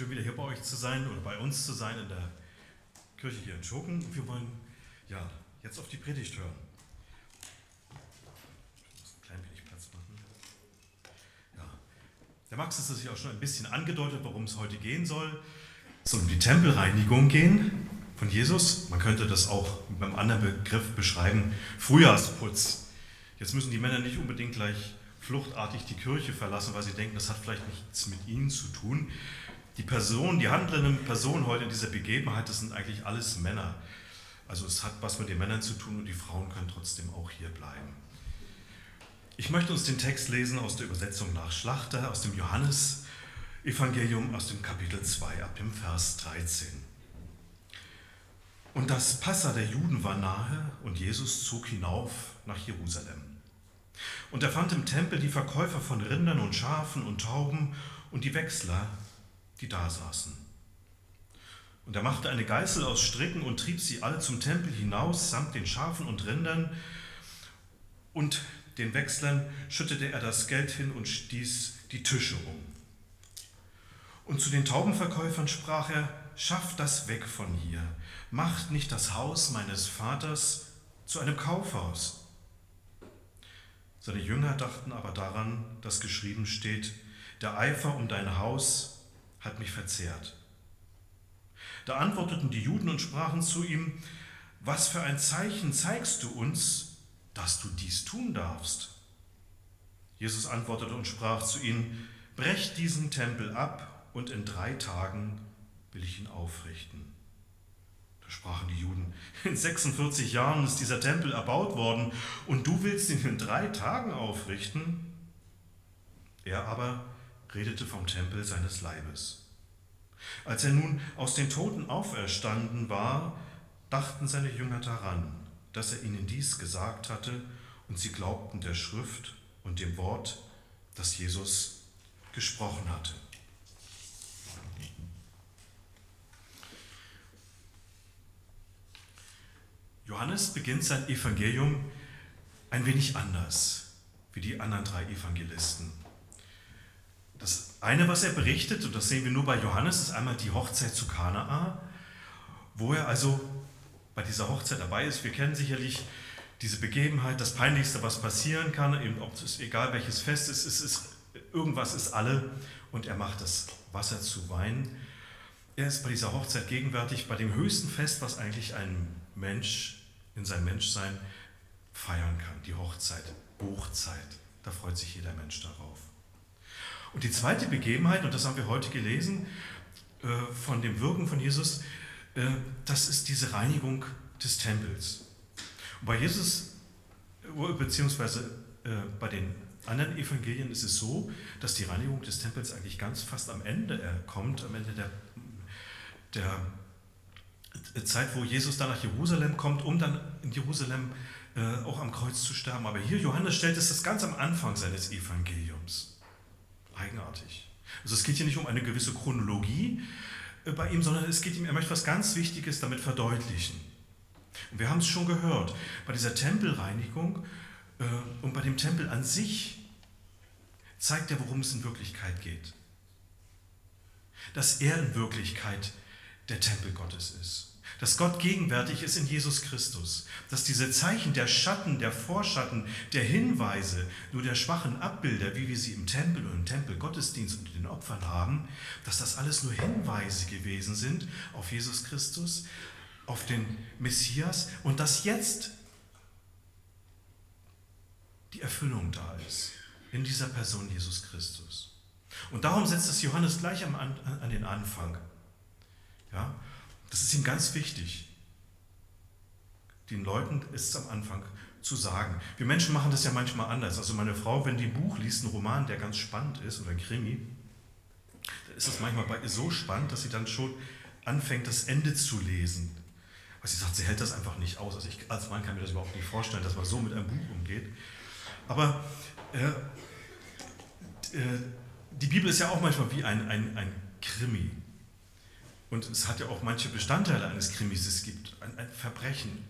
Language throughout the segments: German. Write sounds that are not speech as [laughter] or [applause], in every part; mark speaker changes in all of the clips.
Speaker 1: schön wieder hier bei euch zu sein oder bei uns zu sein in der Kirche hier in Schoken. Wir wollen ja jetzt auf die Predigt hören. Ich muss ein klein wenig Platz machen. Ja. Der Max ist sich auch schon ein bisschen angedeutet, worum es heute gehen soll. Es soll um die Tempelreinigung gehen von Jesus. Man könnte das auch mit einem anderen Begriff beschreiben: Frühjahrsputz. Jetzt müssen die Männer nicht unbedingt gleich fluchtartig die Kirche verlassen, weil sie denken, das hat vielleicht nichts mit ihnen zu tun. Die Personen, die handelnden Personen heute in dieser Begebenheit, das sind eigentlich alles Männer. Also es hat was mit den Männern zu tun und die Frauen können trotzdem auch hier bleiben. Ich möchte uns den Text lesen aus der Übersetzung nach Schlachter, aus dem Johannes-Evangelium, aus dem Kapitel 2, ab dem Vers 13. Und das Passa der Juden war nahe und Jesus zog hinauf nach Jerusalem. Und er fand im Tempel die Verkäufer von Rindern und Schafen und Tauben und die Wechsler, die da saßen. Und er machte eine Geißel aus Stricken und trieb sie alle zum Tempel hinaus, samt den Schafen und Rindern. Und den Wechslern schüttete er das Geld hin und stieß die Tische um. Und zu den Taubenverkäufern sprach er, schafft das weg von hier, macht nicht das Haus meines Vaters zu einem Kaufhaus. Seine Jünger dachten aber daran, dass geschrieben steht, der Eifer um dein Haus hat mich verzehrt. Da antworteten die Juden und sprachen zu ihm, was für ein Zeichen zeigst du uns, dass du dies tun darfst? Jesus antwortete und sprach zu ihnen, brecht diesen Tempel ab und in drei Tagen will ich ihn aufrichten. Da sprachen die Juden, in 46 Jahren ist dieser Tempel erbaut worden und du willst ihn in drei Tagen aufrichten? Er aber redete vom Tempel seines Leibes. Als er nun aus den Toten auferstanden war, dachten seine Jünger daran, dass er ihnen dies gesagt hatte, und sie glaubten der Schrift und dem Wort, das Jesus gesprochen hatte. Johannes beginnt sein Evangelium ein wenig anders wie die anderen drei Evangelisten. Das eine, was er berichtet, und das sehen wir nur bei Johannes, ist einmal die Hochzeit zu Kanaa, wo er also bei dieser Hochzeit dabei ist. Wir kennen sicherlich diese Begebenheit, das Peinlichste, was passieren kann, eben ob es egal welches Fest ist, es ist irgendwas ist alle und er macht das Wasser zu Wein. Er ist bei dieser Hochzeit gegenwärtig, bei dem höchsten Fest, was eigentlich ein Mensch in seinem Menschsein feiern kann, die Hochzeit, Hochzeit. Da freut sich jeder Mensch darauf. Und die zweite Begebenheit, und das haben wir heute gelesen, äh, von dem Wirken von Jesus, äh, das ist diese Reinigung des Tempels. Und bei Jesus, äh, beziehungsweise bei den anderen Evangelien ist es so, dass die Reinigung des Tempels eigentlich ganz fast am Ende kommt, am Ende der, der Zeit, wo Jesus dann nach Jerusalem kommt, um dann in Jerusalem auch am Kreuz zu sterben. Aber hier, Johannes stellt es das ganz am Anfang seines Evangeliums. Eigenartig. Also es geht hier nicht um eine gewisse Chronologie äh, bei ihm, sondern es geht ihm, er möchte etwas ganz Wichtiges damit verdeutlichen. Und wir haben es schon gehört, bei dieser Tempelreinigung äh, und bei dem Tempel an sich zeigt er, worum es in Wirklichkeit geht. Dass er in Wirklichkeit der Tempel Gottes ist dass Gott gegenwärtig ist in Jesus Christus, dass diese Zeichen der Schatten, der Vorschatten, der Hinweise, nur der schwachen Abbilder, wie wir sie im Tempel und im Tempelgottesdienst und den Opfern haben, dass das alles nur Hinweise gewesen sind auf Jesus Christus, auf den Messias und dass jetzt die Erfüllung da ist in dieser Person Jesus Christus. Und darum setzt es Johannes gleich an, an den Anfang. Ja? Das ist ihm ganz wichtig. Den Leuten ist es am Anfang zu sagen. Wir Menschen machen das ja manchmal anders. Also meine Frau, wenn die ein Buch liest, einen Roman, der ganz spannend ist oder ein Krimi, dann ist das manchmal bei ihr so spannend, dass sie dann schon anfängt, das Ende zu lesen. Weil sie sagt, sie hält das einfach nicht aus. Also ich als Mann kann mir das überhaupt nicht vorstellen, dass man so mit einem Buch umgeht. Aber äh, äh, die Bibel ist ja auch manchmal wie ein, ein, ein Krimi. Und es hat ja auch manche Bestandteile eines Krimis. Es gibt ein, ein Verbrechen,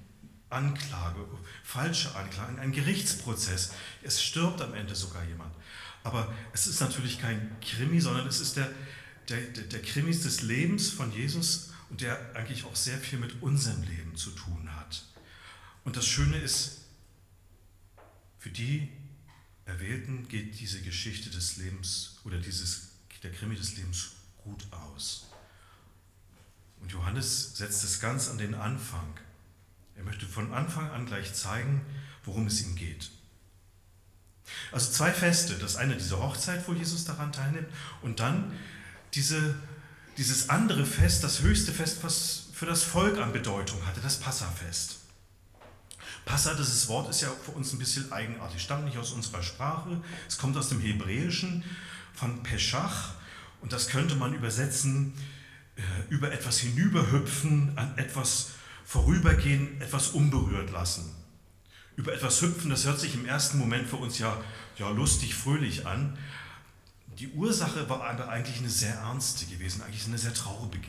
Speaker 1: Anklage, falsche Anklage, ein Gerichtsprozess. Es stirbt am Ende sogar jemand. Aber es ist natürlich kein Krimi, sondern es ist der, der, der, der Krimis des Lebens von Jesus und der eigentlich auch sehr viel mit unserem Leben zu tun hat. Und das Schöne ist, für die Erwählten geht diese Geschichte des Lebens oder dieses, der Krimi des Lebens gut aus. Und Johannes setzt es ganz an den Anfang. Er möchte von Anfang an gleich zeigen, worum es ihm geht. Also zwei Feste, das eine diese Hochzeit, wo Jesus daran teilnimmt, und dann diese, dieses andere Fest, das höchste Fest, was für das Volk an Bedeutung hatte, das Passafest. Passa, dieses Wort ist ja für uns ein bisschen eigenartig, stammt nicht aus unserer Sprache, es kommt aus dem Hebräischen von Peschach und das könnte man übersetzen über etwas hinüberhüpfen, an etwas vorübergehen, etwas unberührt lassen. Über etwas hüpfen, das hört sich im ersten Moment für uns ja, ja lustig, fröhlich an. Die Ursache war aber eigentlich eine sehr ernste gewesen, eigentlich eine sehr traurige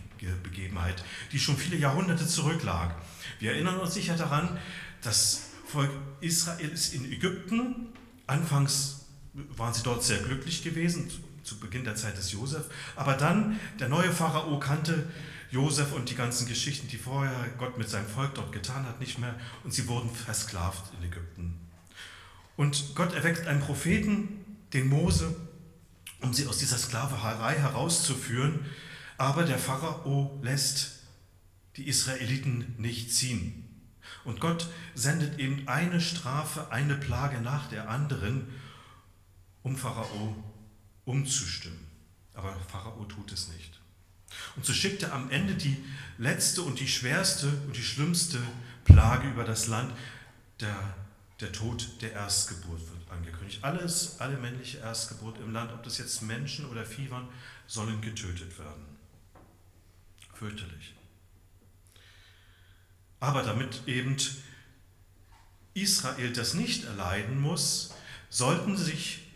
Speaker 1: Begebenheit, die schon viele Jahrhunderte zurücklag. Wir erinnern uns sicher daran, das Volk Israel ist in Ägypten. Anfangs waren sie dort sehr glücklich gewesen, zu Beginn der Zeit des Josef. Aber dann, der neue Pharao kannte Josef und die ganzen Geschichten, die vorher Gott mit seinem Volk dort getan hat, nicht mehr. Und sie wurden versklavt in Ägypten. Und Gott erweckt einen Propheten, den Mose, um sie aus dieser Sklaverei herauszuführen. Aber der Pharao lässt die Israeliten nicht ziehen. Und Gott sendet eben eine Strafe, eine Plage nach der anderen, um Pharao umzustimmen. Aber Pharao tut es nicht. Und so schickt er am Ende die letzte und die schwerste und die schlimmste Plage über das Land. Der, der Tod der Erstgeburt wird angekündigt. Alles, alle männliche Erstgeburt im Land, ob das jetzt Menschen oder Vieh waren, sollen getötet werden. Fürchterlich. Aber damit eben Israel das nicht erleiden muss, sollten sich,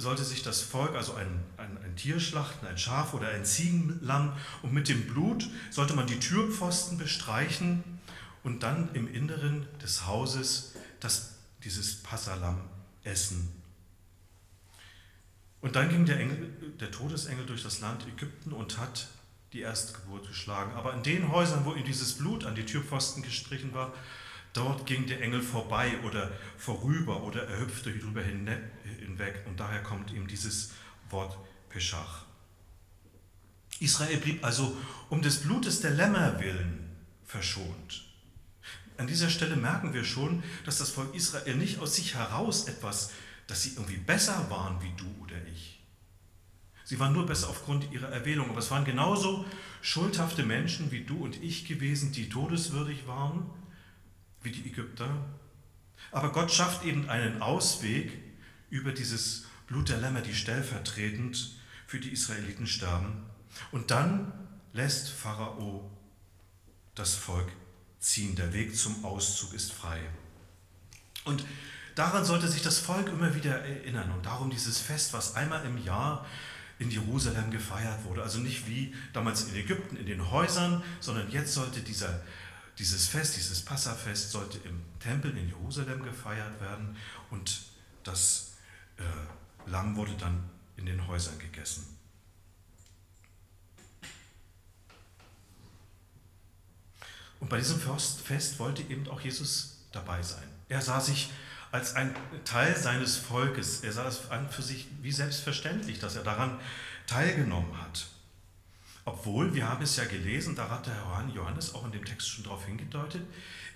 Speaker 1: sollte sich das Volk, also ein, ein, ein Tier schlachten, ein Schaf oder ein Ziegenlamm, und mit dem Blut sollte man die Türpfosten bestreichen und dann im Inneren des Hauses das, dieses Passalam essen. Und dann ging der, Engel, der Todesengel durch das Land Ägypten und hat die Erstgeburt geschlagen. Aber in den Häusern, wo ihm dieses Blut an die Türpfosten gestrichen war, dort ging der Engel vorbei oder vorüber oder er hüpfte drüber hinweg. Und daher kommt ihm dieses Wort Peschach. Israel blieb also um des Blutes der Lämmer willen verschont. An dieser Stelle merken wir schon, dass das Volk Israel nicht aus sich heraus etwas, dass sie irgendwie besser waren wie du oder ich, Sie waren nur besser aufgrund ihrer Erwählung, aber es waren genauso schuldhafte Menschen wie du und ich gewesen, die todeswürdig waren, wie die Ägypter. Aber Gott schafft eben einen Ausweg über dieses Blut der Lämmer, die stellvertretend für die Israeliten starben. Und dann lässt Pharao das Volk ziehen. Der Weg zum Auszug ist frei. Und daran sollte sich das Volk immer wieder erinnern. Und darum dieses Fest, was einmal im Jahr in Jerusalem gefeiert wurde. Also nicht wie damals in Ägypten in den Häusern, sondern jetzt sollte dieser, dieses Fest, dieses Passafest, sollte im Tempel in Jerusalem gefeiert werden und das äh, Lamm wurde dann in den Häusern gegessen. Und bei diesem Fest wollte eben auch Jesus dabei sein. Er sah sich als ein Teil seines Volkes. Er sah es an für sich wie selbstverständlich, dass er daran teilgenommen hat. Obwohl, wir haben es ja gelesen, da hat der Johannes auch in dem Text schon darauf hingedeutet,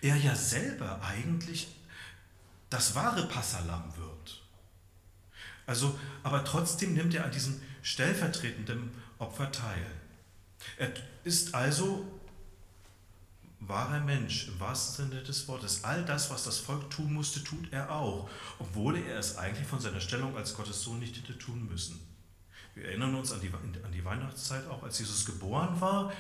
Speaker 1: er ja selber eigentlich das wahre Passalam wird. Also, aber trotzdem nimmt er an diesem stellvertretenden Opfer teil. Er ist also wahrer Mensch im wahrsten Sinne des Wortes. All das, was das Volk tun musste, tut er auch, obwohl er es eigentlich von seiner Stellung als Gottes Sohn nicht hätte tun müssen. Wir erinnern uns an die, an die Weihnachtszeit auch, als Jesus geboren war.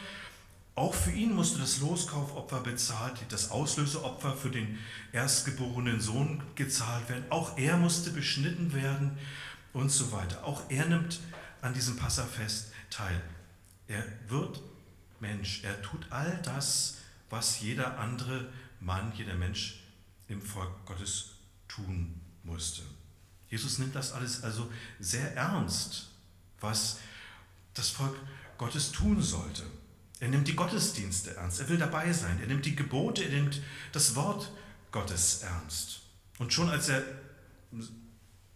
Speaker 1: Auch für ihn musste das Loskaufopfer bezahlt, das Auslöseopfer für den erstgeborenen Sohn gezahlt werden. Auch er musste beschnitten werden und so weiter. Auch er nimmt an diesem Passafest teil. Er wird Mensch. Er tut all das, was jeder andere Mann, jeder Mensch im Volk Gottes tun musste. Jesus nimmt das alles also sehr ernst, was das Volk Gottes tun sollte. Er nimmt die Gottesdienste ernst, er will dabei sein, er nimmt die Gebote, er nimmt das Wort Gottes ernst. Und schon als er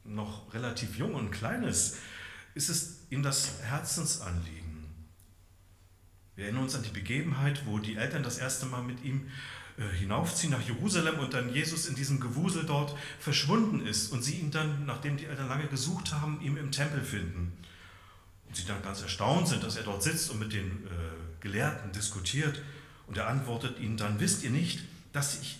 Speaker 1: noch relativ jung und klein ist, ist es ihm das Herzensanliegen. Wir erinnern uns an die Begebenheit, wo die Eltern das erste Mal mit ihm äh, hinaufziehen nach Jerusalem und dann Jesus in diesem Gewusel dort verschwunden ist und sie ihn dann, nachdem die Eltern lange gesucht haben, ihm im Tempel finden. Und sie dann ganz erstaunt sind, dass er dort sitzt und mit den äh, Gelehrten diskutiert. Und er antwortet ihnen dann, wisst ihr nicht, dass ich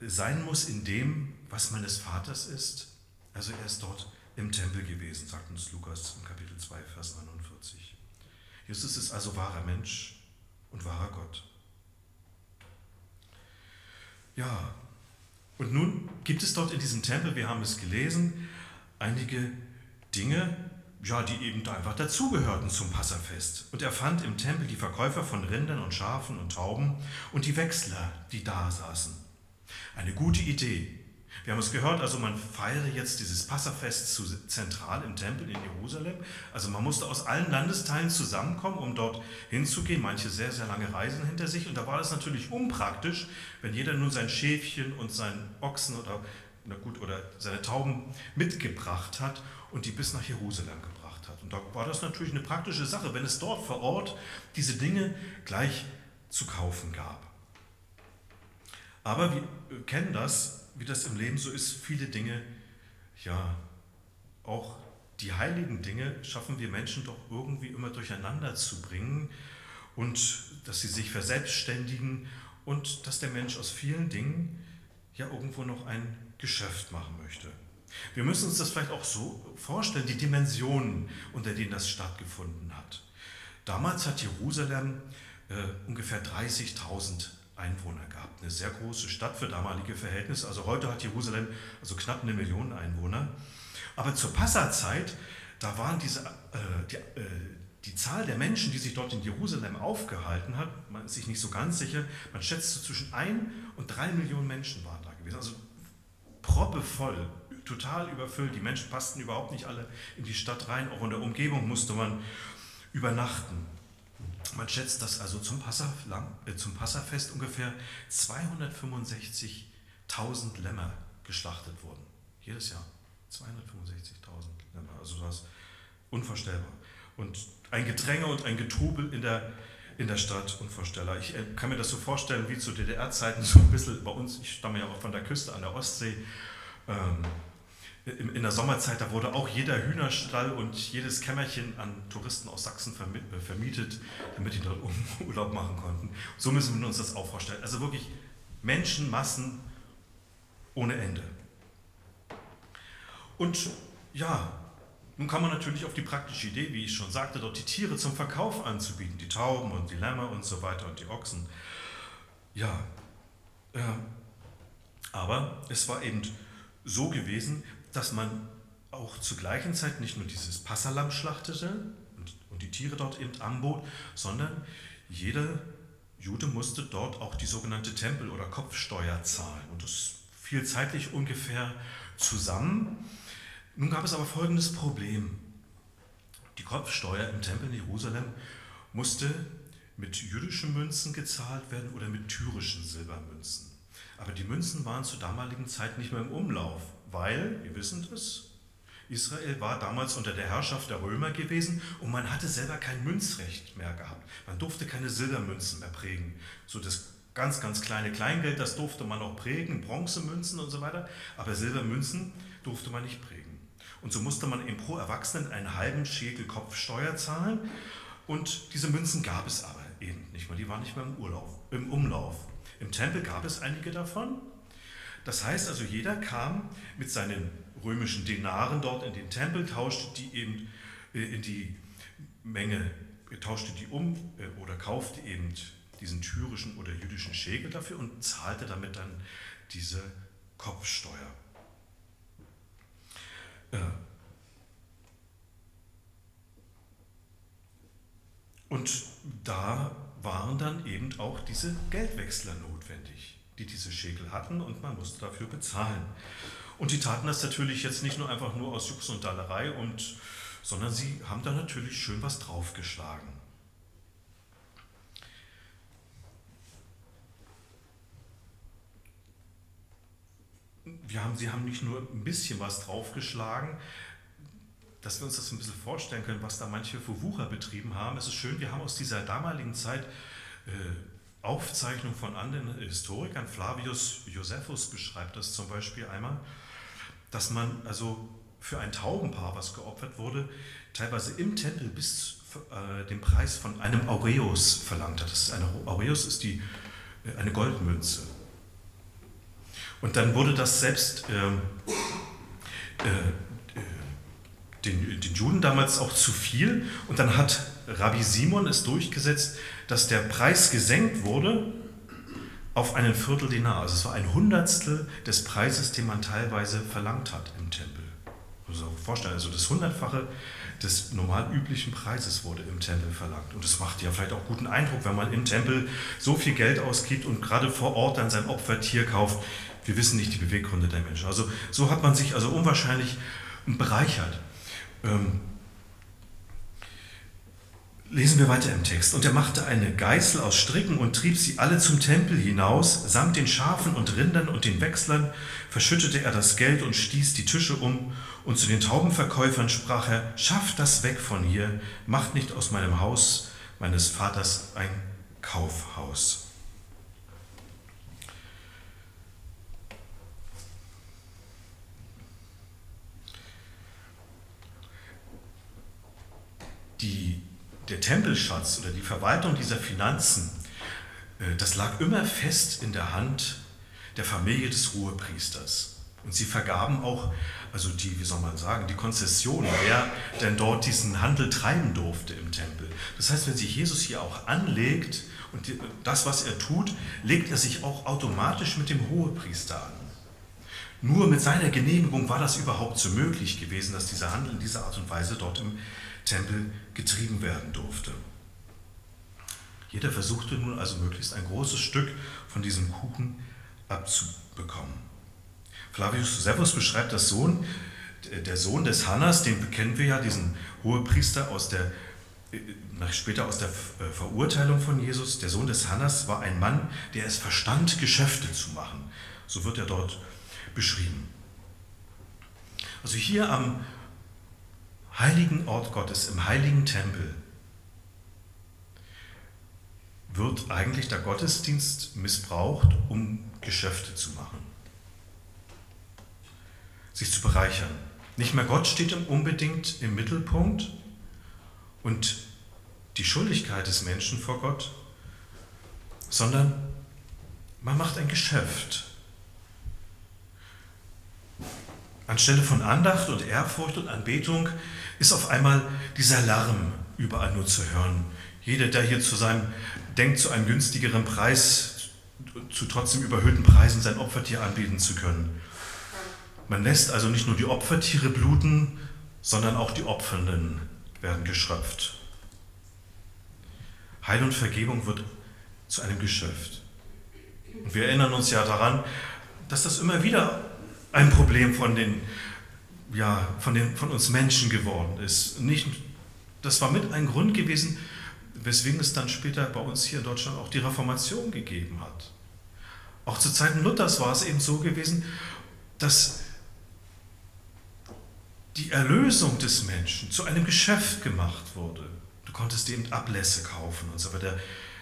Speaker 1: sein muss in dem, was meines Vaters ist? Also er ist dort im Tempel gewesen, sagt uns Lukas im Kapitel 2, Vers 49. Jesus ist also wahrer Mensch und wahrer Gott. Ja, und nun gibt es dort in diesem Tempel, wir haben es gelesen, einige Dinge, ja, die eben einfach dazugehörten zum Passafest. Und er fand im Tempel die Verkäufer von Rindern und Schafen und Tauben und die Wechsler, die da saßen. Eine gute Idee. Wir haben es gehört, also man feiere jetzt dieses Passafest zu, zentral im Tempel in Jerusalem. Also man musste aus allen Landesteilen zusammenkommen, um dort hinzugehen. Manche sehr, sehr lange Reisen hinter sich. Und da war es natürlich unpraktisch, wenn jeder nun sein Schäfchen und seinen Ochsen oder, na gut, oder seine Tauben mitgebracht hat und die bis nach Jerusalem gebracht hat. Und da war das natürlich eine praktische Sache, wenn es dort vor Ort diese Dinge gleich zu kaufen gab. Aber wir kennen das, wie das im Leben so ist, viele Dinge, ja, auch die heiligen Dinge schaffen wir Menschen doch irgendwie immer durcheinander zu bringen und dass sie sich verselbstständigen und dass der Mensch aus vielen Dingen ja irgendwo noch ein Geschäft machen möchte. Wir müssen uns das vielleicht auch so vorstellen, die Dimensionen, unter denen das stattgefunden hat. Damals hat Jerusalem äh, ungefähr 30.000 Einwohner gehabt. Eine sehr große Stadt für damalige Verhältnisse. Also heute hat Jerusalem also knapp eine Million Einwohner. Aber zur Passazeit, da waren diese, äh, die, äh, die Zahl der Menschen, die sich dort in Jerusalem aufgehalten hat, man ist sich nicht so ganz sicher, man schätzt zwischen ein und drei Millionen Menschen waren da gewesen. Also proppevoll, total überfüllt. Die Menschen passten überhaupt nicht alle in die Stadt rein. Auch in der Umgebung musste man übernachten. Man schätzt, dass also zum, Passaflang, äh, zum Passafest ungefähr 265.000 Lämmer geschlachtet wurden. Jedes Jahr 265.000 Lämmer. Also das ist unvorstellbar. Und ein Gedränge und ein Getubel in der, in der Stadt unvorstellbar. Ich äh, kann mir das so vorstellen wie zu DDR-Zeiten, [laughs] so ein bisschen bei uns, ich stamme ja auch von der Küste an der Ostsee. Ähm, in der Sommerzeit, da wurde auch jeder Hühnerstall und jedes Kämmerchen an Touristen aus Sachsen äh, vermietet, damit die dort [laughs] Urlaub machen konnten. So müssen wir uns das auch vorstellen. Also wirklich Menschenmassen ohne Ende. Und ja, nun kann man natürlich auf die praktische Idee, wie ich schon sagte, dort die Tiere zum Verkauf anzubieten, die Tauben und die Lämmer und so weiter und die Ochsen. Ja, äh, aber es war eben so gewesen, dass man auch zur gleichen Zeit nicht nur dieses Passalam schlachtete und, und die Tiere dort eben anbot, sondern jeder Jude musste dort auch die sogenannte Tempel- oder Kopfsteuer zahlen. Und das fiel zeitlich ungefähr zusammen. Nun gab es aber folgendes Problem. Die Kopfsteuer im Tempel in Jerusalem musste mit jüdischen Münzen gezahlt werden oder mit tyrischen Silbermünzen. Aber die Münzen waren zur damaligen Zeit nicht mehr im Umlauf weil, wir wissen das, Israel war damals unter der Herrschaft der Römer gewesen und man hatte selber kein Münzrecht mehr gehabt. Man durfte keine Silbermünzen mehr prägen. So das ganz, ganz kleine Kleingeld, das durfte man noch prägen, Bronzemünzen und so weiter, aber Silbermünzen durfte man nicht prägen. Und so musste man eben pro Erwachsenen einen halben Schäkel Kopfsteuer zahlen und diese Münzen gab es aber eben nicht mehr, die waren nicht mehr im, Urlauf, im Umlauf. Im Tempel gab es einige davon, das heißt also, jeder kam mit seinen römischen Denaren dort in den Tempel, tauschte die eben äh, in die Menge, tauschte die um äh, oder kaufte eben diesen tyrischen oder jüdischen Schäkel dafür und zahlte damit dann diese Kopfsteuer. Und da waren dann eben auch diese Geldwechsler notwendig die diese Schäkel hatten und man musste dafür bezahlen. Und die taten das natürlich jetzt nicht nur einfach nur aus Jux und Dallerei und sondern sie haben da natürlich schön was draufgeschlagen. Wir haben, sie haben nicht nur ein bisschen was draufgeschlagen, dass wir uns das ein bisschen vorstellen können, was da manche für Wucher betrieben haben. Es ist schön, wir haben aus dieser damaligen Zeit äh, Aufzeichnungen von anderen Historikern. Flavius Josephus beschreibt das zum Beispiel einmal, dass man also für ein Taubenpaar, was geopfert wurde, teilweise im Tempel bis äh, den Preis von einem Aureus verlangt hat. Das ist eine, Aureus ist die, äh, eine Goldmünze. Und dann wurde das selbst ähm, äh, den, den Juden damals auch zu viel. Und dann hat Rabbi Simon es durchgesetzt, dass der Preis gesenkt wurde auf einen Viertel Dinar. Also es war ein Hundertstel des Preises, den man teilweise verlangt hat im Tempel. Also vorstellen, also das Hundertfache des normal üblichen Preises wurde im Tempel verlangt. Und das macht ja vielleicht auch guten Eindruck, wenn man im Tempel so viel Geld ausgibt und gerade vor Ort dann sein Opfertier kauft. Wir wissen nicht die Beweggründe der Menschen. Also so hat man sich also unwahrscheinlich bereichert. Ähm, lesen wir weiter im Text. Und er machte eine Geißel aus Stricken und trieb sie alle zum Tempel hinaus, samt den Schafen und Rindern und den Wechslern, verschüttete er das Geld und stieß die Tische um, und zu den Taubenverkäufern sprach er, schafft das weg von hier, macht nicht aus meinem Haus meines Vaters ein Kaufhaus. Die, der Tempelschatz oder die Verwaltung dieser Finanzen, äh, das lag immer fest in der Hand der Familie des Ruhepriesters. Und sie vergaben auch, also die, wie soll man sagen, die Konzession, wer denn dort diesen Handel treiben durfte im Tempel. Das heißt, wenn sich Jesus hier auch anlegt und das, was er tut, legt er sich auch automatisch mit dem Hohepriester an. Nur mit seiner Genehmigung war das überhaupt so möglich gewesen, dass dieser Handel in dieser Art und Weise dort im Tempel getrieben werden durfte. Jeder versuchte nun also möglichst ein großes Stück von diesem Kuchen abzubekommen. Flavius Josephus beschreibt das Sohn, der Sohn des Hannas, den kennen wir ja, diesen Hohepriester aus der, später aus der Verurteilung von Jesus. Der Sohn des Hannas war ein Mann, der es verstand, Geschäfte zu machen. So wird er dort beschrieben. Also hier am heiligen Ort Gottes, im heiligen Tempel, wird eigentlich der Gottesdienst missbraucht, um Geschäfte zu machen, sich zu bereichern. Nicht mehr Gott steht unbedingt im Mittelpunkt und die Schuldigkeit des Menschen vor Gott, sondern man macht ein Geschäft. Anstelle von Andacht und Ehrfurcht und Anbetung ist auf einmal dieser Lärm überall nur zu hören. Jeder, der hier zu seinem, denkt, zu einem günstigeren Preis, zu trotzdem überhöhten Preisen sein Opfertier anbieten zu können. Man lässt also nicht nur die Opfertiere bluten, sondern auch die Opfernden werden geschröpft. Heil und Vergebung wird zu einem Geschäft. Und wir erinnern uns ja daran, dass das immer wieder ein Problem von, den, ja, von, den, von uns Menschen geworden ist. Nicht, das war mit ein Grund gewesen, weswegen es dann später bei uns hier in Deutschland auch die Reformation gegeben hat. Auch zu Zeiten Luthers war es eben so gewesen, dass die Erlösung des Menschen zu einem Geschäft gemacht wurde. Du konntest eben Ablässe kaufen und so weiter.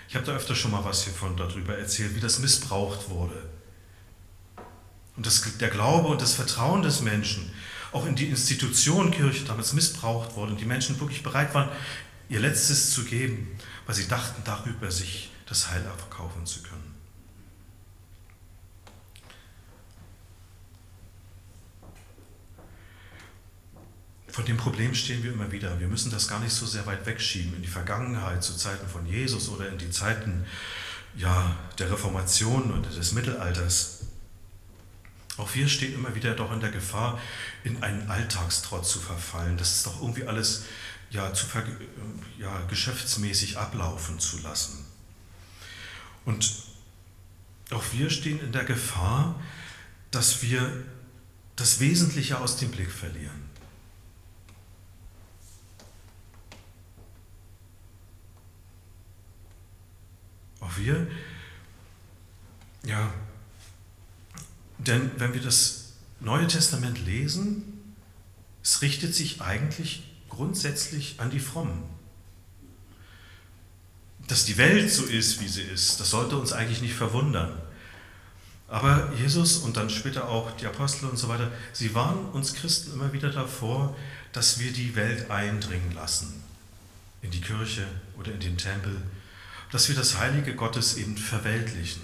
Speaker 1: Ich habe da öfter schon mal was hiervon darüber erzählt, wie das missbraucht wurde und das, der Glaube und das Vertrauen des Menschen auch in die Institution Kirche damals missbraucht wurde und die Menschen wirklich bereit waren, ihr Letztes zu geben, weil sie dachten, darüber sich das Heil verkaufen zu können. Von dem Problem stehen wir immer wieder. Wir müssen das gar nicht so sehr weit wegschieben in die Vergangenheit, zu Zeiten von Jesus oder in die Zeiten ja, der Reformation und des Mittelalters. Auch wir stehen immer wieder doch in der Gefahr, in einen Alltagstrott zu verfallen. Das ist doch irgendwie alles ja, zu, ja, geschäftsmäßig ablaufen zu lassen. Und auch wir stehen in der Gefahr, dass wir das Wesentliche aus dem Blick verlieren. Auch wir, ja, denn wenn wir das Neue Testament lesen, es richtet sich eigentlich grundsätzlich an die Frommen. Dass die Welt so ist, wie sie ist, das sollte uns eigentlich nicht verwundern. Aber Jesus und dann später auch die Apostel und so weiter, sie warnen uns Christen immer wieder davor, dass wir die Welt eindringen lassen. In die Kirche oder in den Tempel. Dass wir das Heilige Gottes eben verweltlichen.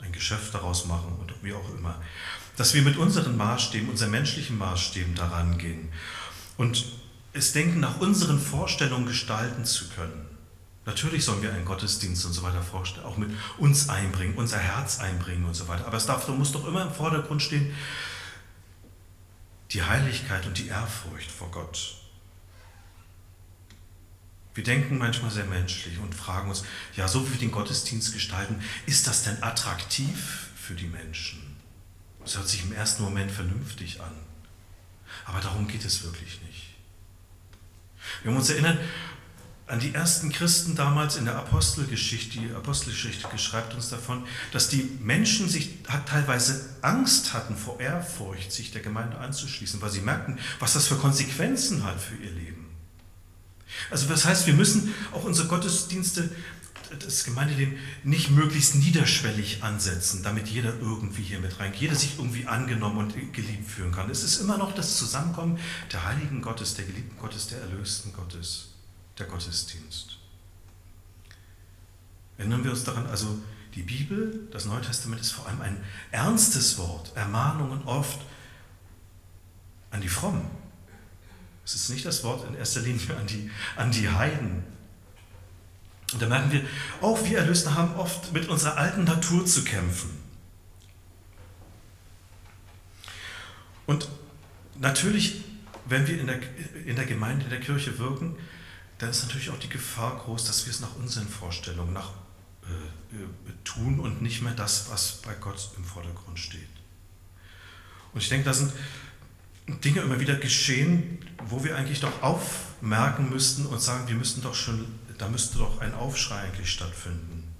Speaker 1: Ein Geschäft daraus machen und wie auch immer. Dass wir mit unseren Maßstäben, unseren menschlichen Maßstäben daran gehen. Und es denken, nach unseren Vorstellungen gestalten zu können. Natürlich sollen wir einen Gottesdienst und so weiter vorstellen, auch mit uns einbringen, unser Herz einbringen und so weiter. Aber es darf, muss doch immer im Vordergrund stehen, die Heiligkeit und die Ehrfurcht vor Gott. Wir denken manchmal sehr menschlich und fragen uns, ja, so wie wir den Gottesdienst gestalten, ist das denn attraktiv für die Menschen? Das hört sich im ersten Moment vernünftig an. Aber darum geht es wirklich nicht. Wir haben uns erinnert, an die ersten Christen damals in der Apostelgeschichte, die Apostelgeschichte schreibt uns davon, dass die Menschen sich teilweise Angst hatten vor Ehrfurcht, sich der Gemeinde anzuschließen, weil sie merkten, was das für Konsequenzen hat für ihr Leben. Also das heißt, wir müssen auch unsere Gottesdienste, das Gemeindeleben nicht möglichst niederschwellig ansetzen, damit jeder irgendwie hier mit reingeht, jeder sich irgendwie angenommen und geliebt fühlen kann. Es ist immer noch das Zusammenkommen der heiligen Gottes, der geliebten Gottes, der erlösten Gottes der Gottesdienst. Erinnern wir uns daran, also die Bibel, das Neue Testament ist vor allem ein ernstes Wort, Ermahnungen oft an die Frommen. Es ist nicht das Wort in erster Linie an die, an die Heiden. Und da merken wir, auch wir Erlösten haben oft mit unserer alten Natur zu kämpfen. Und natürlich, wenn wir in der, in der Gemeinde, in der Kirche wirken, dann ist natürlich auch die Gefahr groß, dass wir es nach unseren Vorstellungen nach, äh, äh, tun und nicht mehr das, was bei Gott im Vordergrund steht. Und ich denke, da sind Dinge immer wieder geschehen, wo wir eigentlich doch aufmerken müssten und sagen, wir müssten doch schon, da müsste doch ein Aufschrei eigentlich stattfinden.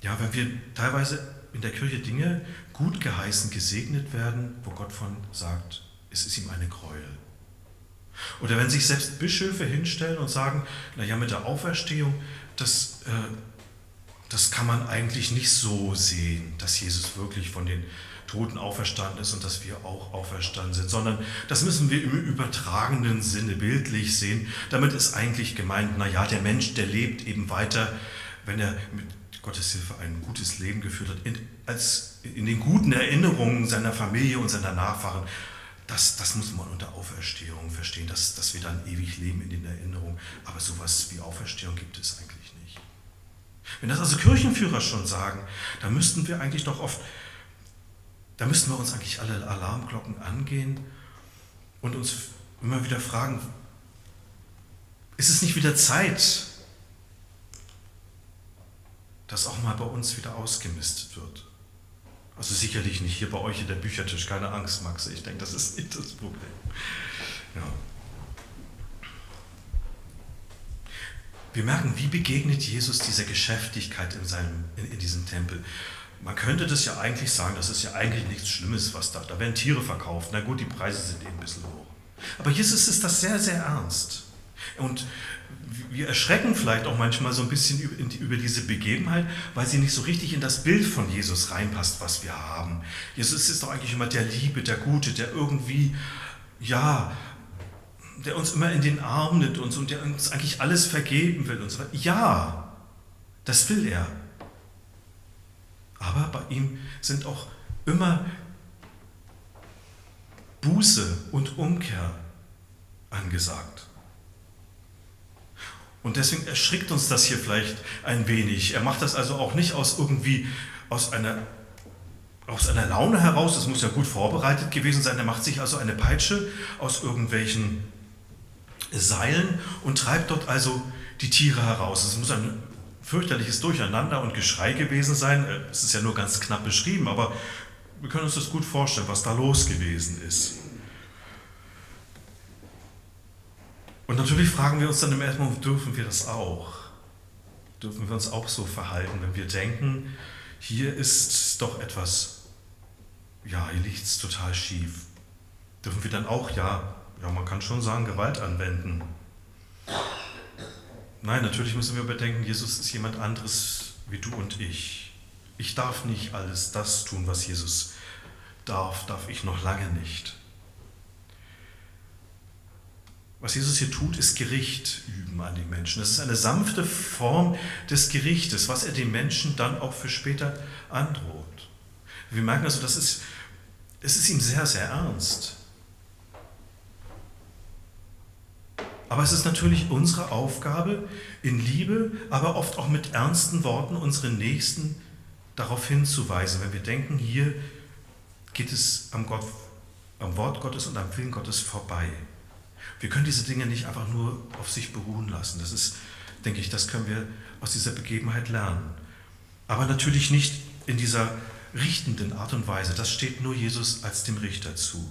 Speaker 1: Ja, wenn wir teilweise in der Kirche Dinge gut geheißen, gesegnet werden, wo Gott von sagt, es ist ihm eine Gräuel. Oder wenn sich selbst Bischöfe hinstellen und sagen, naja, mit der Auferstehung, das, äh, das kann man eigentlich nicht so sehen, dass Jesus wirklich von den Toten auferstanden ist und dass wir auch auferstanden sind, sondern das müssen wir im übertragenen Sinne bildlich sehen. Damit ist eigentlich gemeint, naja, der Mensch, der lebt eben weiter, wenn er mit Gottes Hilfe ein gutes Leben geführt hat, in, als in den guten Erinnerungen seiner Familie und seiner Nachfahren das, das muss man unter Auferstehung verstehen, dass, dass wir dann ewig leben in den Erinnerungen. Aber sowas wie Auferstehung gibt es eigentlich nicht. Wenn das also Kirchenführer schon sagen, dann müssten wir eigentlich doch oft, da müssten wir uns eigentlich alle Alarmglocken angehen und uns immer wieder fragen, ist es nicht wieder Zeit, dass auch mal bei uns wieder ausgemistet wird? Also sicherlich nicht hier bei euch in der Büchertisch, keine Angst, Max. Ich denke, das ist nicht das Problem. Ja. Wir merken, wie begegnet Jesus dieser Geschäftigkeit in, seinem, in, in diesem Tempel. Man könnte das ja eigentlich sagen, das ist ja eigentlich nichts Schlimmes, was da, da werden Tiere verkauft. Na gut, die Preise sind eben ein bisschen hoch. Aber Jesus ist das sehr, sehr ernst. Und wir erschrecken vielleicht auch manchmal so ein bisschen über diese Begebenheit, weil sie nicht so richtig in das Bild von Jesus reinpasst, was wir haben. Jesus ist doch eigentlich immer der Liebe, der Gute, der irgendwie, ja, der uns immer in den Arm nimmt und, der uns eigentlich alles vergeben will und so weiter. Ja, das will er. Aber bei ihm sind auch immer Buße und Umkehr angesagt. Und deswegen erschrickt uns das hier vielleicht ein wenig. Er macht das also auch nicht aus irgendwie, aus einer, aus einer Laune heraus, das muss ja gut vorbereitet gewesen sein. Er macht sich also eine Peitsche aus irgendwelchen Seilen und treibt dort also die Tiere heraus. Es muss ein fürchterliches Durcheinander und Geschrei gewesen sein. Es ist ja nur ganz knapp beschrieben, aber wir können uns das gut vorstellen, was da los gewesen ist. Und natürlich fragen wir uns dann im ersten Moment, dürfen wir das auch? dürfen wir uns auch so verhalten, wenn wir denken, hier ist doch etwas, ja, hier liegt es total schief. Dürfen wir dann auch, ja, ja, man kann schon sagen, Gewalt anwenden. Nein, natürlich müssen wir bedenken, Jesus ist jemand anderes wie du und ich. Ich darf nicht alles das tun, was Jesus darf, darf ich noch lange nicht. Was Jesus hier tut, ist Gericht üben an die Menschen. Das ist eine sanfte Form des Gerichtes, was er den Menschen dann auch für später androht. Wir merken also, das ist, es ist ihm sehr, sehr ernst. Aber es ist natürlich unsere Aufgabe, in Liebe, aber oft auch mit ernsten Worten unseren Nächsten darauf hinzuweisen, wenn wir denken, hier geht es am, Gott, am Wort Gottes und am Willen Gottes vorbei. Wir können diese Dinge nicht einfach nur auf sich beruhen lassen. Das ist, denke ich, das können wir aus dieser Begebenheit lernen. Aber natürlich nicht in dieser richtenden Art und Weise. Das steht nur Jesus als dem Richter zu.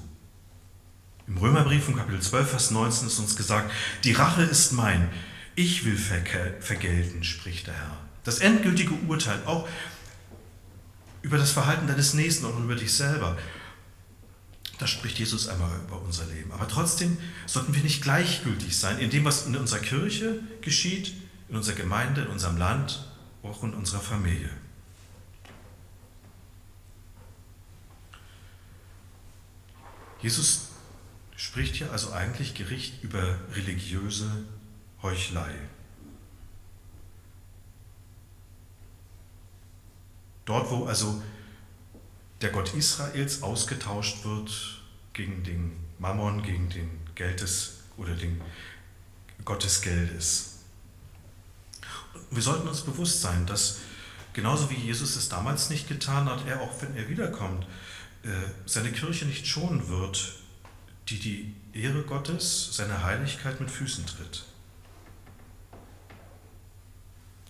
Speaker 1: Im Römerbrief von Kapitel 12, Vers 19 ist uns gesagt, die Rache ist mein, ich will vergelten, spricht der Herr. Das endgültige Urteil, auch über das Verhalten deines Nächsten und über dich selber, da spricht Jesus einmal über unser Leben. Aber trotzdem sollten wir nicht gleichgültig sein in dem, was in unserer Kirche geschieht, in unserer Gemeinde, in unserem Land, auch in unserer Familie. Jesus spricht hier also eigentlich Gericht über religiöse Heuchelei. Dort, wo also der Gott Israels ausgetauscht wird gegen den Mammon, gegen den Geld des oder den Gott des Geldes. wir sollten uns bewusst sein, dass genauso wie Jesus es damals nicht getan hat, er auch wenn er wiederkommt, äh, seine Kirche nicht schonen wird, die die Ehre Gottes, seine Heiligkeit mit Füßen tritt.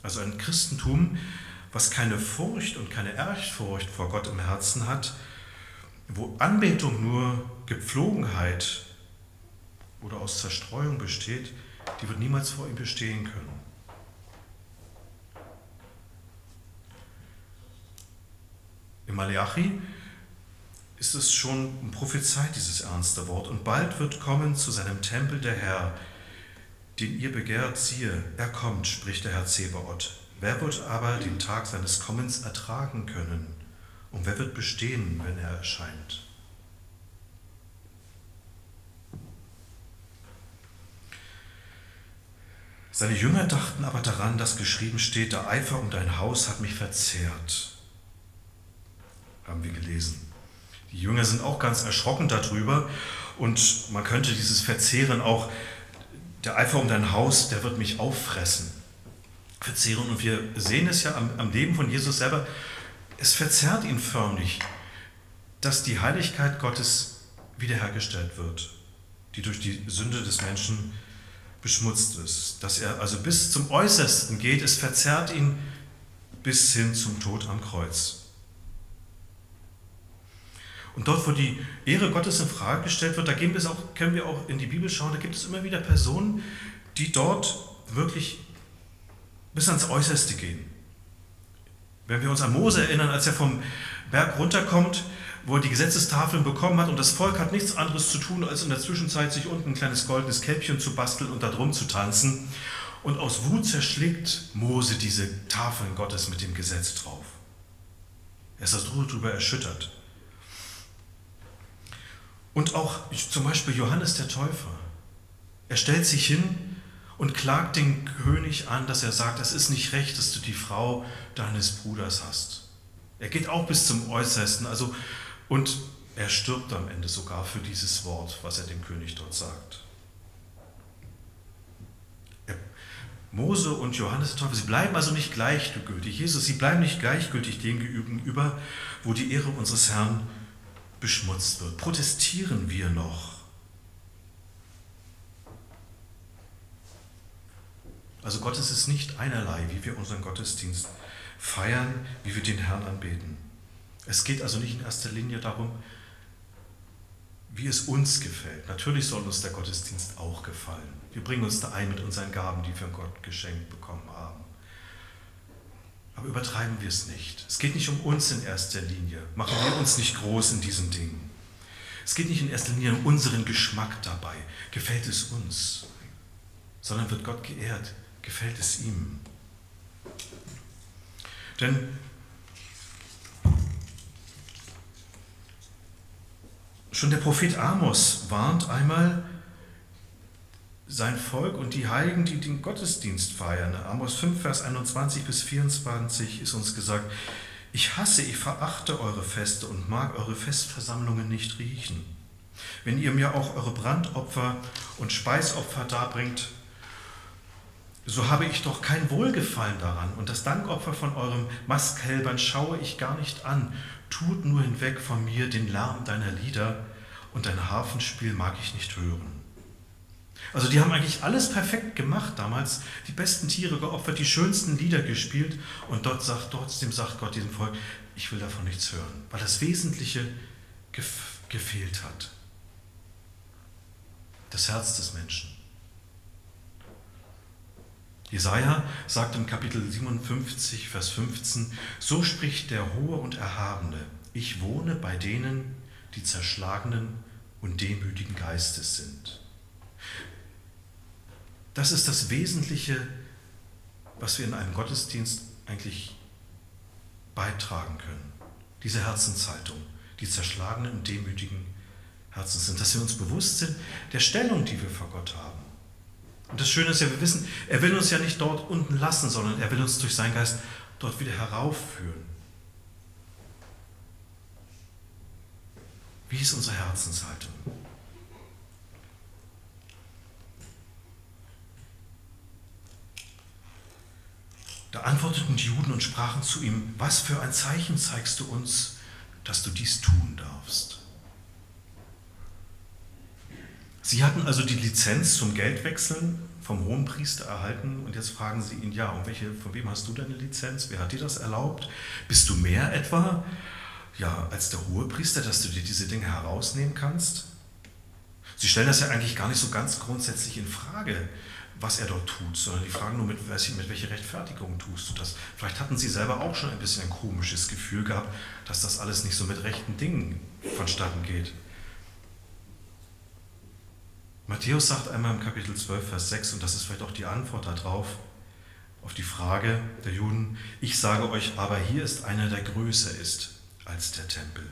Speaker 1: Also ein Christentum, was keine Furcht und keine Ehrfurcht vor Gott im Herzen hat, wo Anbetung nur Gepflogenheit oder aus Zerstreuung besteht, die wird niemals vor ihm bestehen können. Im Malachi ist es schon prophezeit, dieses ernste Wort. Und bald wird kommen zu seinem Tempel der Herr, den ihr begehrt, siehe, er kommt, spricht der Herr Zebaoth. Wer wird aber den Tag seines Kommens ertragen können? Und wer wird bestehen, wenn er erscheint? Seine Jünger dachten aber daran, dass geschrieben steht, der Eifer um dein Haus hat mich verzehrt. Haben wir gelesen. Die Jünger sind auch ganz erschrocken darüber und man könnte dieses Verzehren auch, der Eifer um dein Haus, der wird mich auffressen verzehren. Und wir sehen es ja am, am Leben von Jesus selber, es verzerrt ihn förmlich, dass die Heiligkeit Gottes wiederhergestellt wird, die durch die Sünde des Menschen beschmutzt ist. Dass er also bis zum Äußersten geht, es verzerrt ihn bis hin zum Tod am Kreuz. Und dort, wo die Ehre Gottes in Frage gestellt wird, da gehen wir auch, können wir auch in die Bibel schauen, da gibt es immer wieder Personen, die dort wirklich bis ans Äußerste gehen. Wenn wir uns an Mose erinnern, als er vom Berg runterkommt, wo er die Gesetzestafeln bekommen hat und das Volk hat nichts anderes zu tun, als in der Zwischenzeit sich unten ein kleines goldenes Kälbchen zu basteln und da drum zu tanzen. Und aus Wut zerschlägt Mose diese Tafeln Gottes mit dem Gesetz drauf. Er ist darüber erschüttert. Und auch zum Beispiel Johannes der Täufer. Er stellt sich hin und klagt den König an, dass er sagt, es ist nicht recht, dass du die Frau deines Bruders hast. Er geht auch bis zum Äußersten, also und er stirbt am Ende sogar für dieses Wort, was er dem König dort sagt. Mose und Johannes der Täufer, sie bleiben also nicht gleichgültig. Jesus, sie bleiben nicht gleichgültig dem gegenüber, wo die Ehre unseres Herrn beschmutzt wird. Protestieren wir noch Also Gottes ist nicht einerlei, wie wir unseren Gottesdienst feiern, wie wir den Herrn anbeten. Es geht also nicht in erster Linie darum, wie es uns gefällt. Natürlich soll uns der Gottesdienst auch gefallen. Wir bringen uns da ein mit unseren Gaben, die wir von Gott geschenkt bekommen haben. Aber übertreiben wir es nicht. Es geht nicht um uns in erster Linie. Machen wir uns nicht groß in diesen Dingen. Es geht nicht in erster Linie um unseren Geschmack dabei. Gefällt es uns? Sondern wird Gott geehrt? Gefällt es ihm? Denn schon der Prophet Amos warnt einmal sein Volk und die Heiligen, die den Gottesdienst feiern. Amos 5, Vers 21 bis 24 ist uns gesagt, ich hasse, ich verachte eure Feste und mag eure Festversammlungen nicht riechen. Wenn ihr mir auch eure Brandopfer und Speisopfer darbringt, so habe ich doch kein Wohlgefallen daran, und das Dankopfer von eurem Mastkälbern schaue ich gar nicht an. Tut nur hinweg von mir den Lärm deiner Lieder, und dein Hafenspiel mag ich nicht hören. Also die haben eigentlich alles perfekt gemacht damals, die besten Tiere geopfert, die schönsten Lieder gespielt und dort sagt, trotzdem sagt Gott diesem Volk, ich will davon nichts hören, weil das Wesentliche gefehlt hat. Das Herz des Menschen. Jesaja sagt im Kapitel 57, Vers 15: So spricht der Hohe und Erhabene: Ich wohne bei denen, die zerschlagenen und demütigen Geistes sind. Das ist das Wesentliche, was wir in einem Gottesdienst eigentlich beitragen können. Diese Herzenshaltung, die zerschlagenen und demütigen Herzen sind, dass wir uns bewusst sind der Stellung, die wir vor Gott haben. Und das Schöne ist ja, wir wissen, er will uns ja nicht dort unten lassen, sondern er will uns durch seinen Geist dort wieder heraufführen. Wie ist unsere Herzenshaltung? Da antworteten die Juden und sprachen zu ihm, was für ein Zeichen zeigst du uns, dass du dies tun darfst? Sie hatten also die Lizenz zum Geldwechseln vom Hohenpriester erhalten und jetzt fragen sie ihn, ja, und welche, von wem hast du deine Lizenz? Wer hat dir das erlaubt? Bist du mehr etwa ja, als der Hohepriester, dass du dir diese Dinge herausnehmen kannst? Sie stellen das ja eigentlich gar nicht so ganz grundsätzlich in Frage was er dort tut, sondern die fragen nur, mit, mit welcher Rechtfertigung tust du das. Vielleicht hatten sie selber auch schon ein bisschen ein komisches Gefühl gehabt, dass das alles nicht so mit rechten Dingen vonstatten geht. Matthäus sagt einmal im Kapitel 12, Vers 6, und das ist vielleicht auch die Antwort darauf, auf die Frage der Juden, ich sage euch aber, hier ist einer, der größer ist als der Tempel.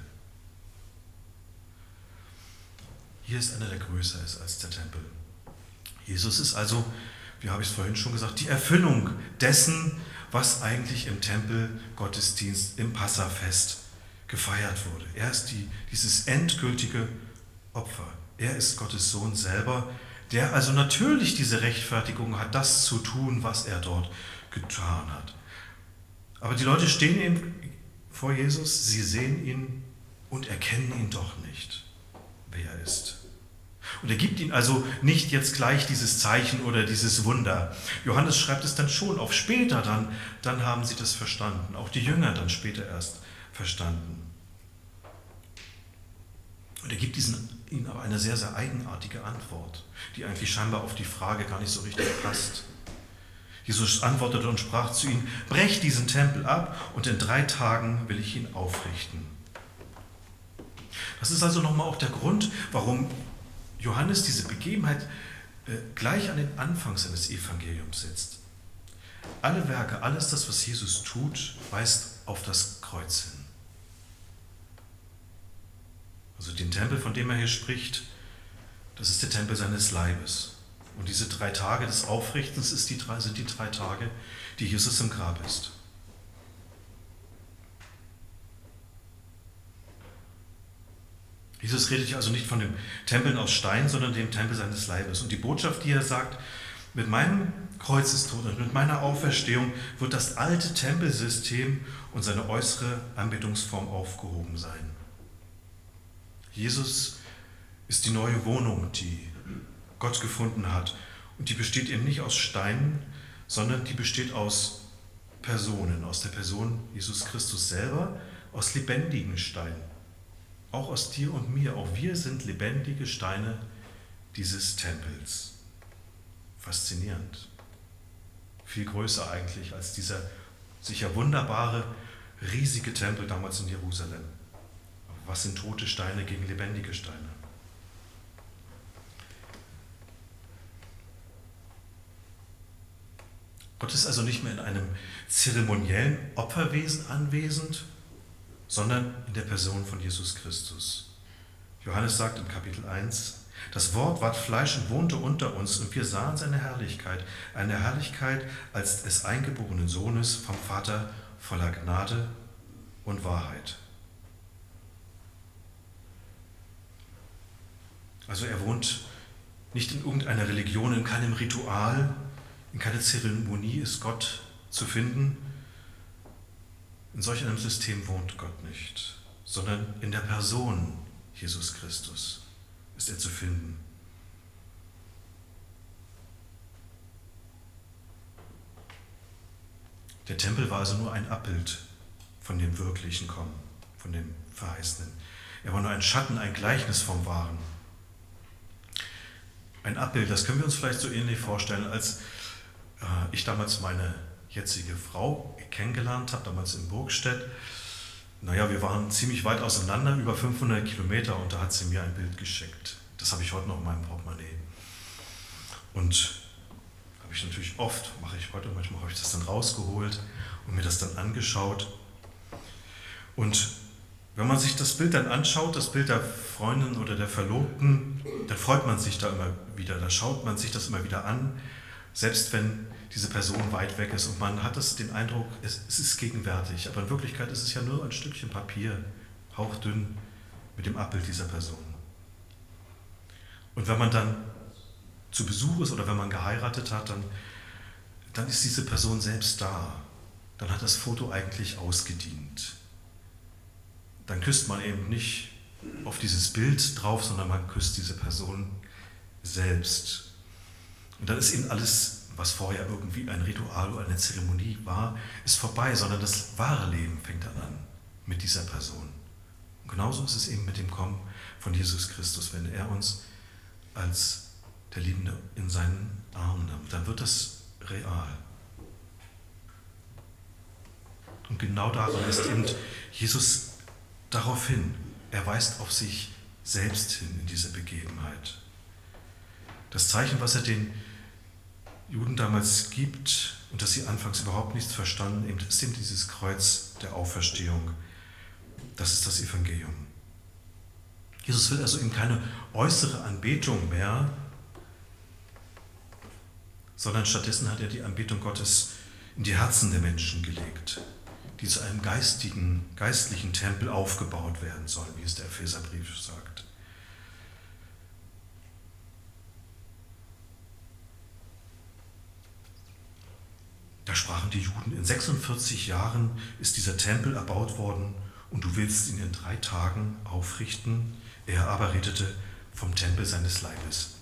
Speaker 1: Hier ist einer, der größer ist als der Tempel. Jesus ist also, wie habe ich es vorhin schon gesagt, die Erfüllung dessen, was eigentlich im Tempel Gottesdienst im Passafest gefeiert wurde. Er ist die, dieses endgültige Opfer. Er ist Gottes Sohn selber, der also natürlich diese Rechtfertigung hat, das zu tun, was er dort getan hat. Aber die Leute stehen ihm vor Jesus, sie sehen ihn und erkennen ihn doch nicht, wer er ist. Und er gibt ihnen also nicht jetzt gleich dieses Zeichen oder dieses Wunder. Johannes schreibt es dann schon auf später, dann, dann haben sie das verstanden. Auch die Jünger dann später erst verstanden. Und er gibt diesen, ihnen aber eine sehr, sehr eigenartige Antwort, die eigentlich scheinbar auf die Frage gar nicht so richtig passt. Jesus antwortete und sprach zu ihnen, brecht diesen Tempel ab und in drei Tagen will ich ihn aufrichten. Das ist also nochmal auch der Grund, warum Johannes diese Begebenheit äh, gleich an den Anfang seines Evangeliums setzt. Alle Werke, alles das, was Jesus tut, weist auf das Kreuz hin. Also den Tempel, von dem er hier spricht, das ist der Tempel seines Leibes. Und diese drei Tage des Aufrichtens sind die drei Tage, die Jesus im Grab ist. Jesus redet ja also nicht von dem Tempeln aus Stein, sondern dem Tempel seines Leibes. Und die Botschaft, die er sagt, mit meinem Kreuzestod und mit meiner Auferstehung wird das alte Tempelsystem und seine äußere Anbetungsform aufgehoben sein. Jesus ist die neue Wohnung, die Gott gefunden hat. Und die besteht eben nicht aus Steinen, sondern die besteht aus Personen, aus der Person Jesus Christus selber, aus lebendigen Steinen auch aus dir und mir, auch wir sind lebendige Steine dieses Tempels. Faszinierend. Viel größer eigentlich als dieser Sicher wunderbare, riesige Tempel damals in Jerusalem. Aber was sind tote Steine gegen lebendige Steine? Gott ist also nicht mehr in einem zeremoniellen Opferwesen anwesend, sondern in der Person von Jesus Christus. Johannes sagt in Kapitel 1, das Wort ward Fleisch und wohnte unter uns und wir sahen seine Herrlichkeit, eine Herrlichkeit als des eingeborenen Sohnes vom Vater voller Gnade und Wahrheit. Also er wohnt nicht in irgendeiner Religion, in keinem Ritual, in keiner Zeremonie ist Gott zu finden. In solch einem System wohnt Gott nicht, sondern in der Person Jesus Christus ist er zu finden. Der Tempel war also nur ein Abbild von dem wirklichen Kommen, von dem Verheißenen. Er war nur ein Schatten, ein Gleichnis vom Wahren. Ein Abbild, das können wir uns vielleicht so ähnlich vorstellen, als äh, ich damals meine jetzige Frau kennengelernt habe, damals in Burgstedt. Naja, wir waren ziemlich weit auseinander, über 500 Kilometer, und da hat sie mir ein Bild geschickt. Das habe ich heute noch in meinem Portemonnaie. Und habe ich natürlich oft, mache ich heute, manchmal habe ich das dann rausgeholt und mir das dann angeschaut. Und wenn man sich das Bild dann anschaut, das Bild der Freundin oder der Verlobten, dann freut man sich da immer wieder, da schaut man sich das immer wieder an, selbst wenn diese Person weit weg ist und man hat das, den Eindruck, es, es ist gegenwärtig, aber in Wirklichkeit ist es ja nur ein Stückchen Papier, hauchdünn, mit dem Abbild dieser Person. Und wenn man dann zu Besuch ist oder wenn man geheiratet hat, dann, dann ist diese Person selbst da. Dann hat das Foto eigentlich ausgedient. Dann küsst man eben nicht auf dieses Bild drauf, sondern man küsst diese Person selbst. Und dann ist eben alles was vorher irgendwie ein Ritual oder eine Zeremonie war, ist vorbei, sondern das wahre Leben fängt dann an mit dieser Person. Und genauso ist es eben mit dem Kommen von Jesus Christus, wenn er uns als der Liebende in seinen Arm nimmt, dann wird das real. Und genau daran ist eben Jesus darauf hin. Er weist auf sich selbst hin in diese Begebenheit. Das Zeichen, was er den Juden damals gibt und dass sie anfangs überhaupt nichts verstanden, eben, ist dieses Kreuz der Auferstehung. Das ist das Evangelium. Jesus will also eben keine äußere Anbetung mehr, sondern stattdessen hat er die Anbetung Gottes in die Herzen der Menschen gelegt, die zu einem geistigen, geistlichen Tempel aufgebaut werden sollen, wie es der Epheserbrief sagt. Da sprachen die Juden, in 46 Jahren ist dieser Tempel erbaut worden und du willst ihn in drei Tagen aufrichten. Er aber redete vom Tempel seines Leibes.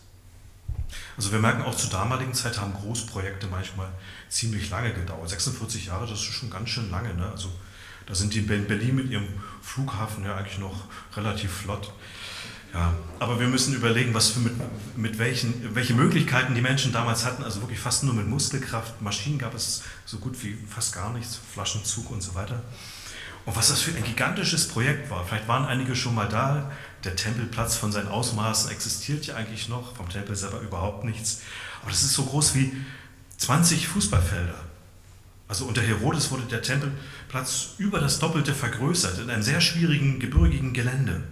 Speaker 1: Also wir merken auch zur damaligen Zeit haben Großprojekte manchmal ziemlich lange gedauert. 46 Jahre, das ist schon ganz schön lange. Ne? Also da sind die in Berlin mit ihrem Flughafen ja eigentlich noch relativ flott. Ja, aber wir müssen überlegen, was für mit, mit welchen, welche Möglichkeiten die Menschen damals hatten. Also wirklich fast nur mit Muskelkraft. Maschinen gab es so gut wie fast gar nichts, Flaschenzug und so weiter. Und was das für ein gigantisches Projekt war. Vielleicht waren einige schon mal da. Der Tempelplatz von seinen Ausmaßen existiert ja eigentlich noch, vom Tempel selber überhaupt nichts. Aber das ist so groß wie 20 Fußballfelder. Also unter Herodes wurde der Tempelplatz über das Doppelte vergrößert, in einem sehr schwierigen, gebirgigen Gelände.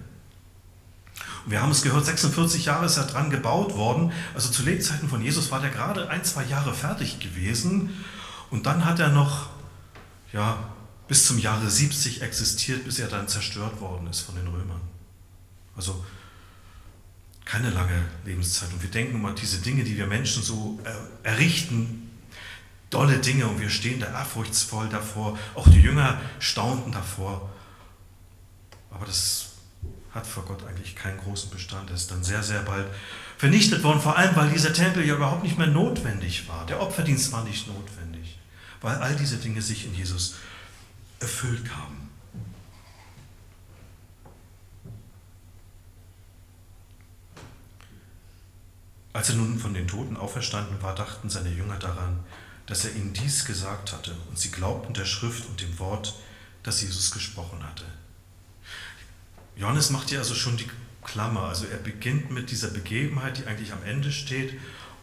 Speaker 1: Wir haben es gehört, 46 Jahre ist er dran gebaut worden. Also zu Lebzeiten von Jesus war der gerade ein, zwei Jahre fertig gewesen. Und dann hat er noch ja, bis zum Jahre 70 existiert, bis er dann zerstört worden ist von den Römern. Also keine lange Lebenszeit. Und wir denken immer, diese Dinge, die wir Menschen so äh, errichten, dolle Dinge, und wir stehen da ehrfurchtsvoll davor. Auch die Jünger staunten davor. Aber das hat vor Gott eigentlich keinen großen Bestand. Er ist dann sehr, sehr bald vernichtet worden, vor allem weil dieser Tempel ja überhaupt nicht mehr notwendig war. Der Opferdienst war nicht notwendig, weil all diese Dinge sich in Jesus erfüllt haben. Als er nun von den Toten auferstanden war, dachten seine Jünger daran, dass er ihnen dies gesagt hatte, und sie glaubten der Schrift und dem Wort, das Jesus gesprochen hatte. Johannes macht hier also schon die Klammer, also er beginnt mit dieser Begebenheit, die eigentlich am Ende steht,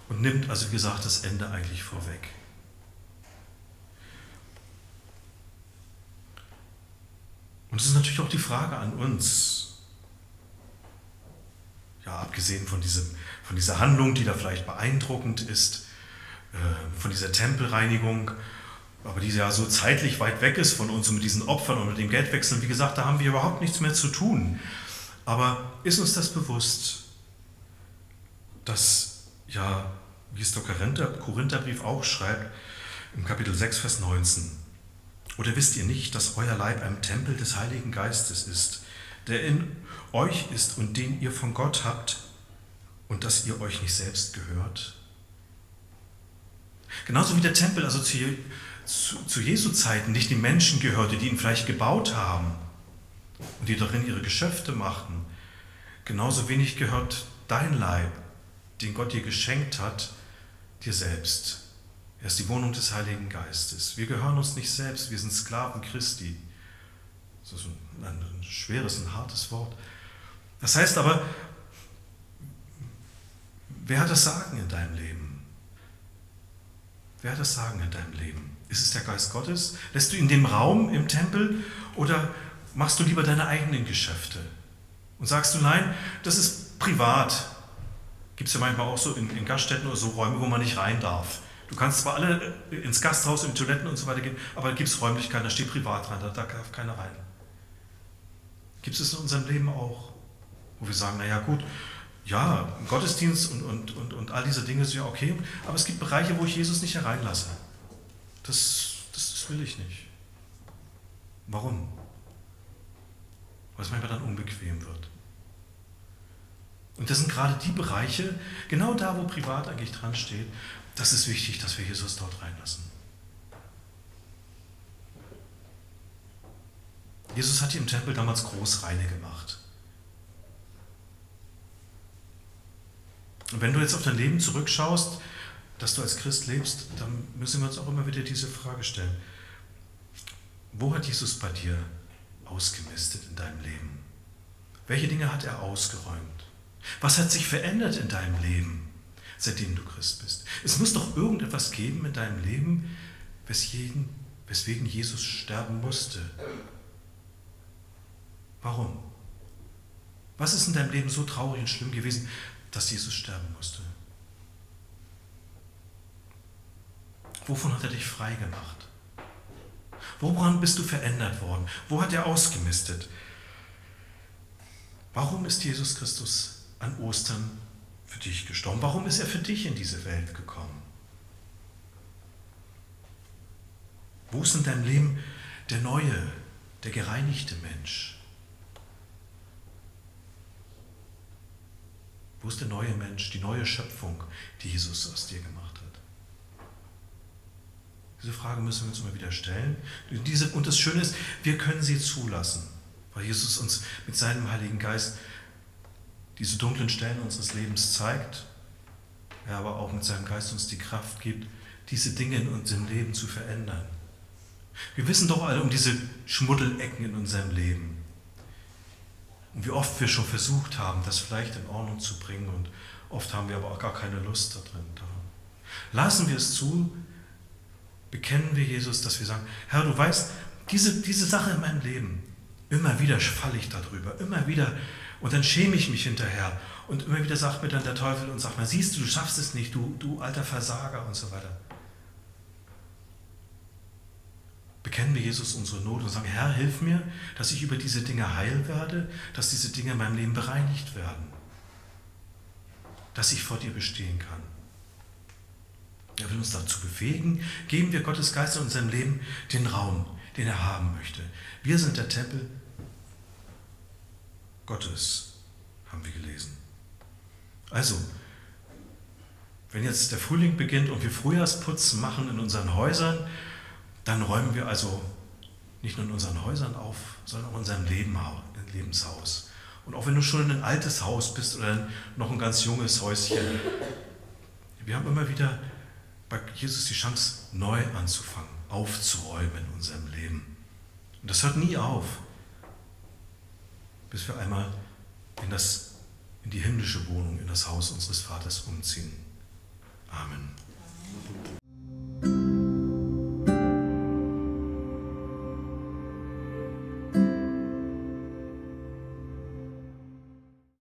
Speaker 1: und nimmt also, wie gesagt, das Ende eigentlich vorweg. Und es ist natürlich auch die Frage an uns, ja, abgesehen von, diesem, von dieser Handlung, die da vielleicht beeindruckend ist, äh, von dieser Tempelreinigung, aber die ja so zeitlich weit weg ist von uns und mit diesen Opfern und mit dem Geldwechseln, wie gesagt, da haben wir überhaupt nichts mehr zu tun. Aber ist uns das bewusst, dass, ja, wie es der Korintherbrief auch schreibt, im Kapitel 6, Vers 19, oder wisst ihr nicht, dass euer Leib ein Tempel des Heiligen Geistes ist, der in euch ist und den ihr von Gott habt und dass ihr euch nicht selbst gehört? Genauso wie der Tempel, also zu, zu, Jesu Zeiten, nicht die Menschen gehörte, die ihn vielleicht gebaut haben und die darin ihre Geschäfte machten. Genauso wenig gehört dein Leib, den Gott dir geschenkt hat, dir selbst. Er ist die Wohnung des Heiligen Geistes. Wir gehören uns nicht selbst, wir sind Sklaven Christi. Das ist ein, ein schweres, ein hartes Wort. Das heißt aber, wer hat das Sagen in deinem Leben? Wer hat das Sagen in deinem Leben? Ist es der Geist Gottes? Lässt du ihn den Raum im Tempel oder machst du lieber deine eigenen Geschäfte? Und sagst du, nein, das ist privat. Gibt es ja manchmal auch so in, in Gaststätten oder so Räume, wo man nicht rein darf. Du kannst zwar alle ins Gasthaus, in Toiletten und so weiter gehen, aber da gibt es Räumlichkeiten, da steht privat da, da darf keiner rein. Gibt es in unserem Leben auch, wo wir sagen, naja gut, ja, Gottesdienst und, und, und, und all diese Dinge sind ja okay, aber es gibt Bereiche, wo ich Jesus nicht hereinlasse. Das, das, das will ich nicht. Warum? Weil es manchmal dann unbequem wird. Und das sind gerade die Bereiche, genau da, wo privat eigentlich dran steht, das ist wichtig, dass wir Jesus dort reinlassen. Jesus hat die im Tempel damals großreine gemacht. Und wenn du jetzt auf dein Leben zurückschaust, dass du als Christ lebst, dann müssen wir uns auch immer wieder diese Frage stellen. Wo hat Jesus bei dir ausgemistet in deinem Leben? Welche Dinge hat er ausgeräumt? Was hat sich verändert in deinem Leben? seitdem du Christ bist. Es muss doch irgendetwas geben in deinem Leben, weswegen Jesus sterben musste. Warum? Was ist in deinem Leben so traurig und schlimm gewesen, dass Jesus sterben musste? Wovon hat er dich frei gemacht? Woran bist du verändert worden? Wo hat er ausgemistet? Warum ist Jesus Christus an Ostern für dich gestorben? Warum ist er für dich in diese Welt gekommen? Wo ist in deinem Leben der neue, der gereinigte Mensch? Wo ist der neue Mensch, die neue Schöpfung, die Jesus aus dir gemacht hat? Diese Frage müssen wir uns immer wieder stellen. Und das Schöne ist, wir können sie zulassen, weil Jesus uns mit seinem Heiligen Geist diese dunklen Stellen unseres Lebens zeigt, er aber auch mit seinem Geist uns die Kraft gibt, diese Dinge in unserem Leben zu verändern. Wir wissen doch alle um diese Schmuddelecken in unserem Leben. Und wie oft wir schon versucht haben, das vielleicht in Ordnung zu bringen und oft haben wir aber auch gar keine Lust da drin. Lassen wir es zu, bekennen wir Jesus, dass wir sagen, Herr, du weißt, diese, diese Sache in meinem Leben, immer wieder falle ich darüber, immer wieder und dann schäme ich mich hinterher. Und immer wieder sagt mir dann der Teufel und sagt mir, siehst du, du schaffst es nicht, du, du alter Versager und so weiter. Bekennen wir Jesus unsere Not und sagen, Herr, hilf mir, dass ich über diese Dinge heil werde, dass diese Dinge in meinem Leben bereinigt werden, dass ich vor dir bestehen kann. Er will uns dazu befähigen, geben wir Gottes Geist in unserem Leben den Raum, den er haben möchte. Wir sind der Tempel Gottes, haben wir gelesen. Also, wenn jetzt der Frühling beginnt und wir Frühjahrsputz machen in unseren Häusern, dann räumen wir also nicht nur in unseren Häusern auf, sondern auch in unserem Leben, Lebenshaus. Und auch wenn du schon ein altes Haus bist oder noch ein ganz junges Häuschen, wir haben immer wieder Jesus die Chance, neu anzufangen, aufzuräumen in unserem Leben. Und das hört nie auf, bis wir einmal in, das, in die himmlische Wohnung, in das Haus unseres Vaters umziehen. Amen.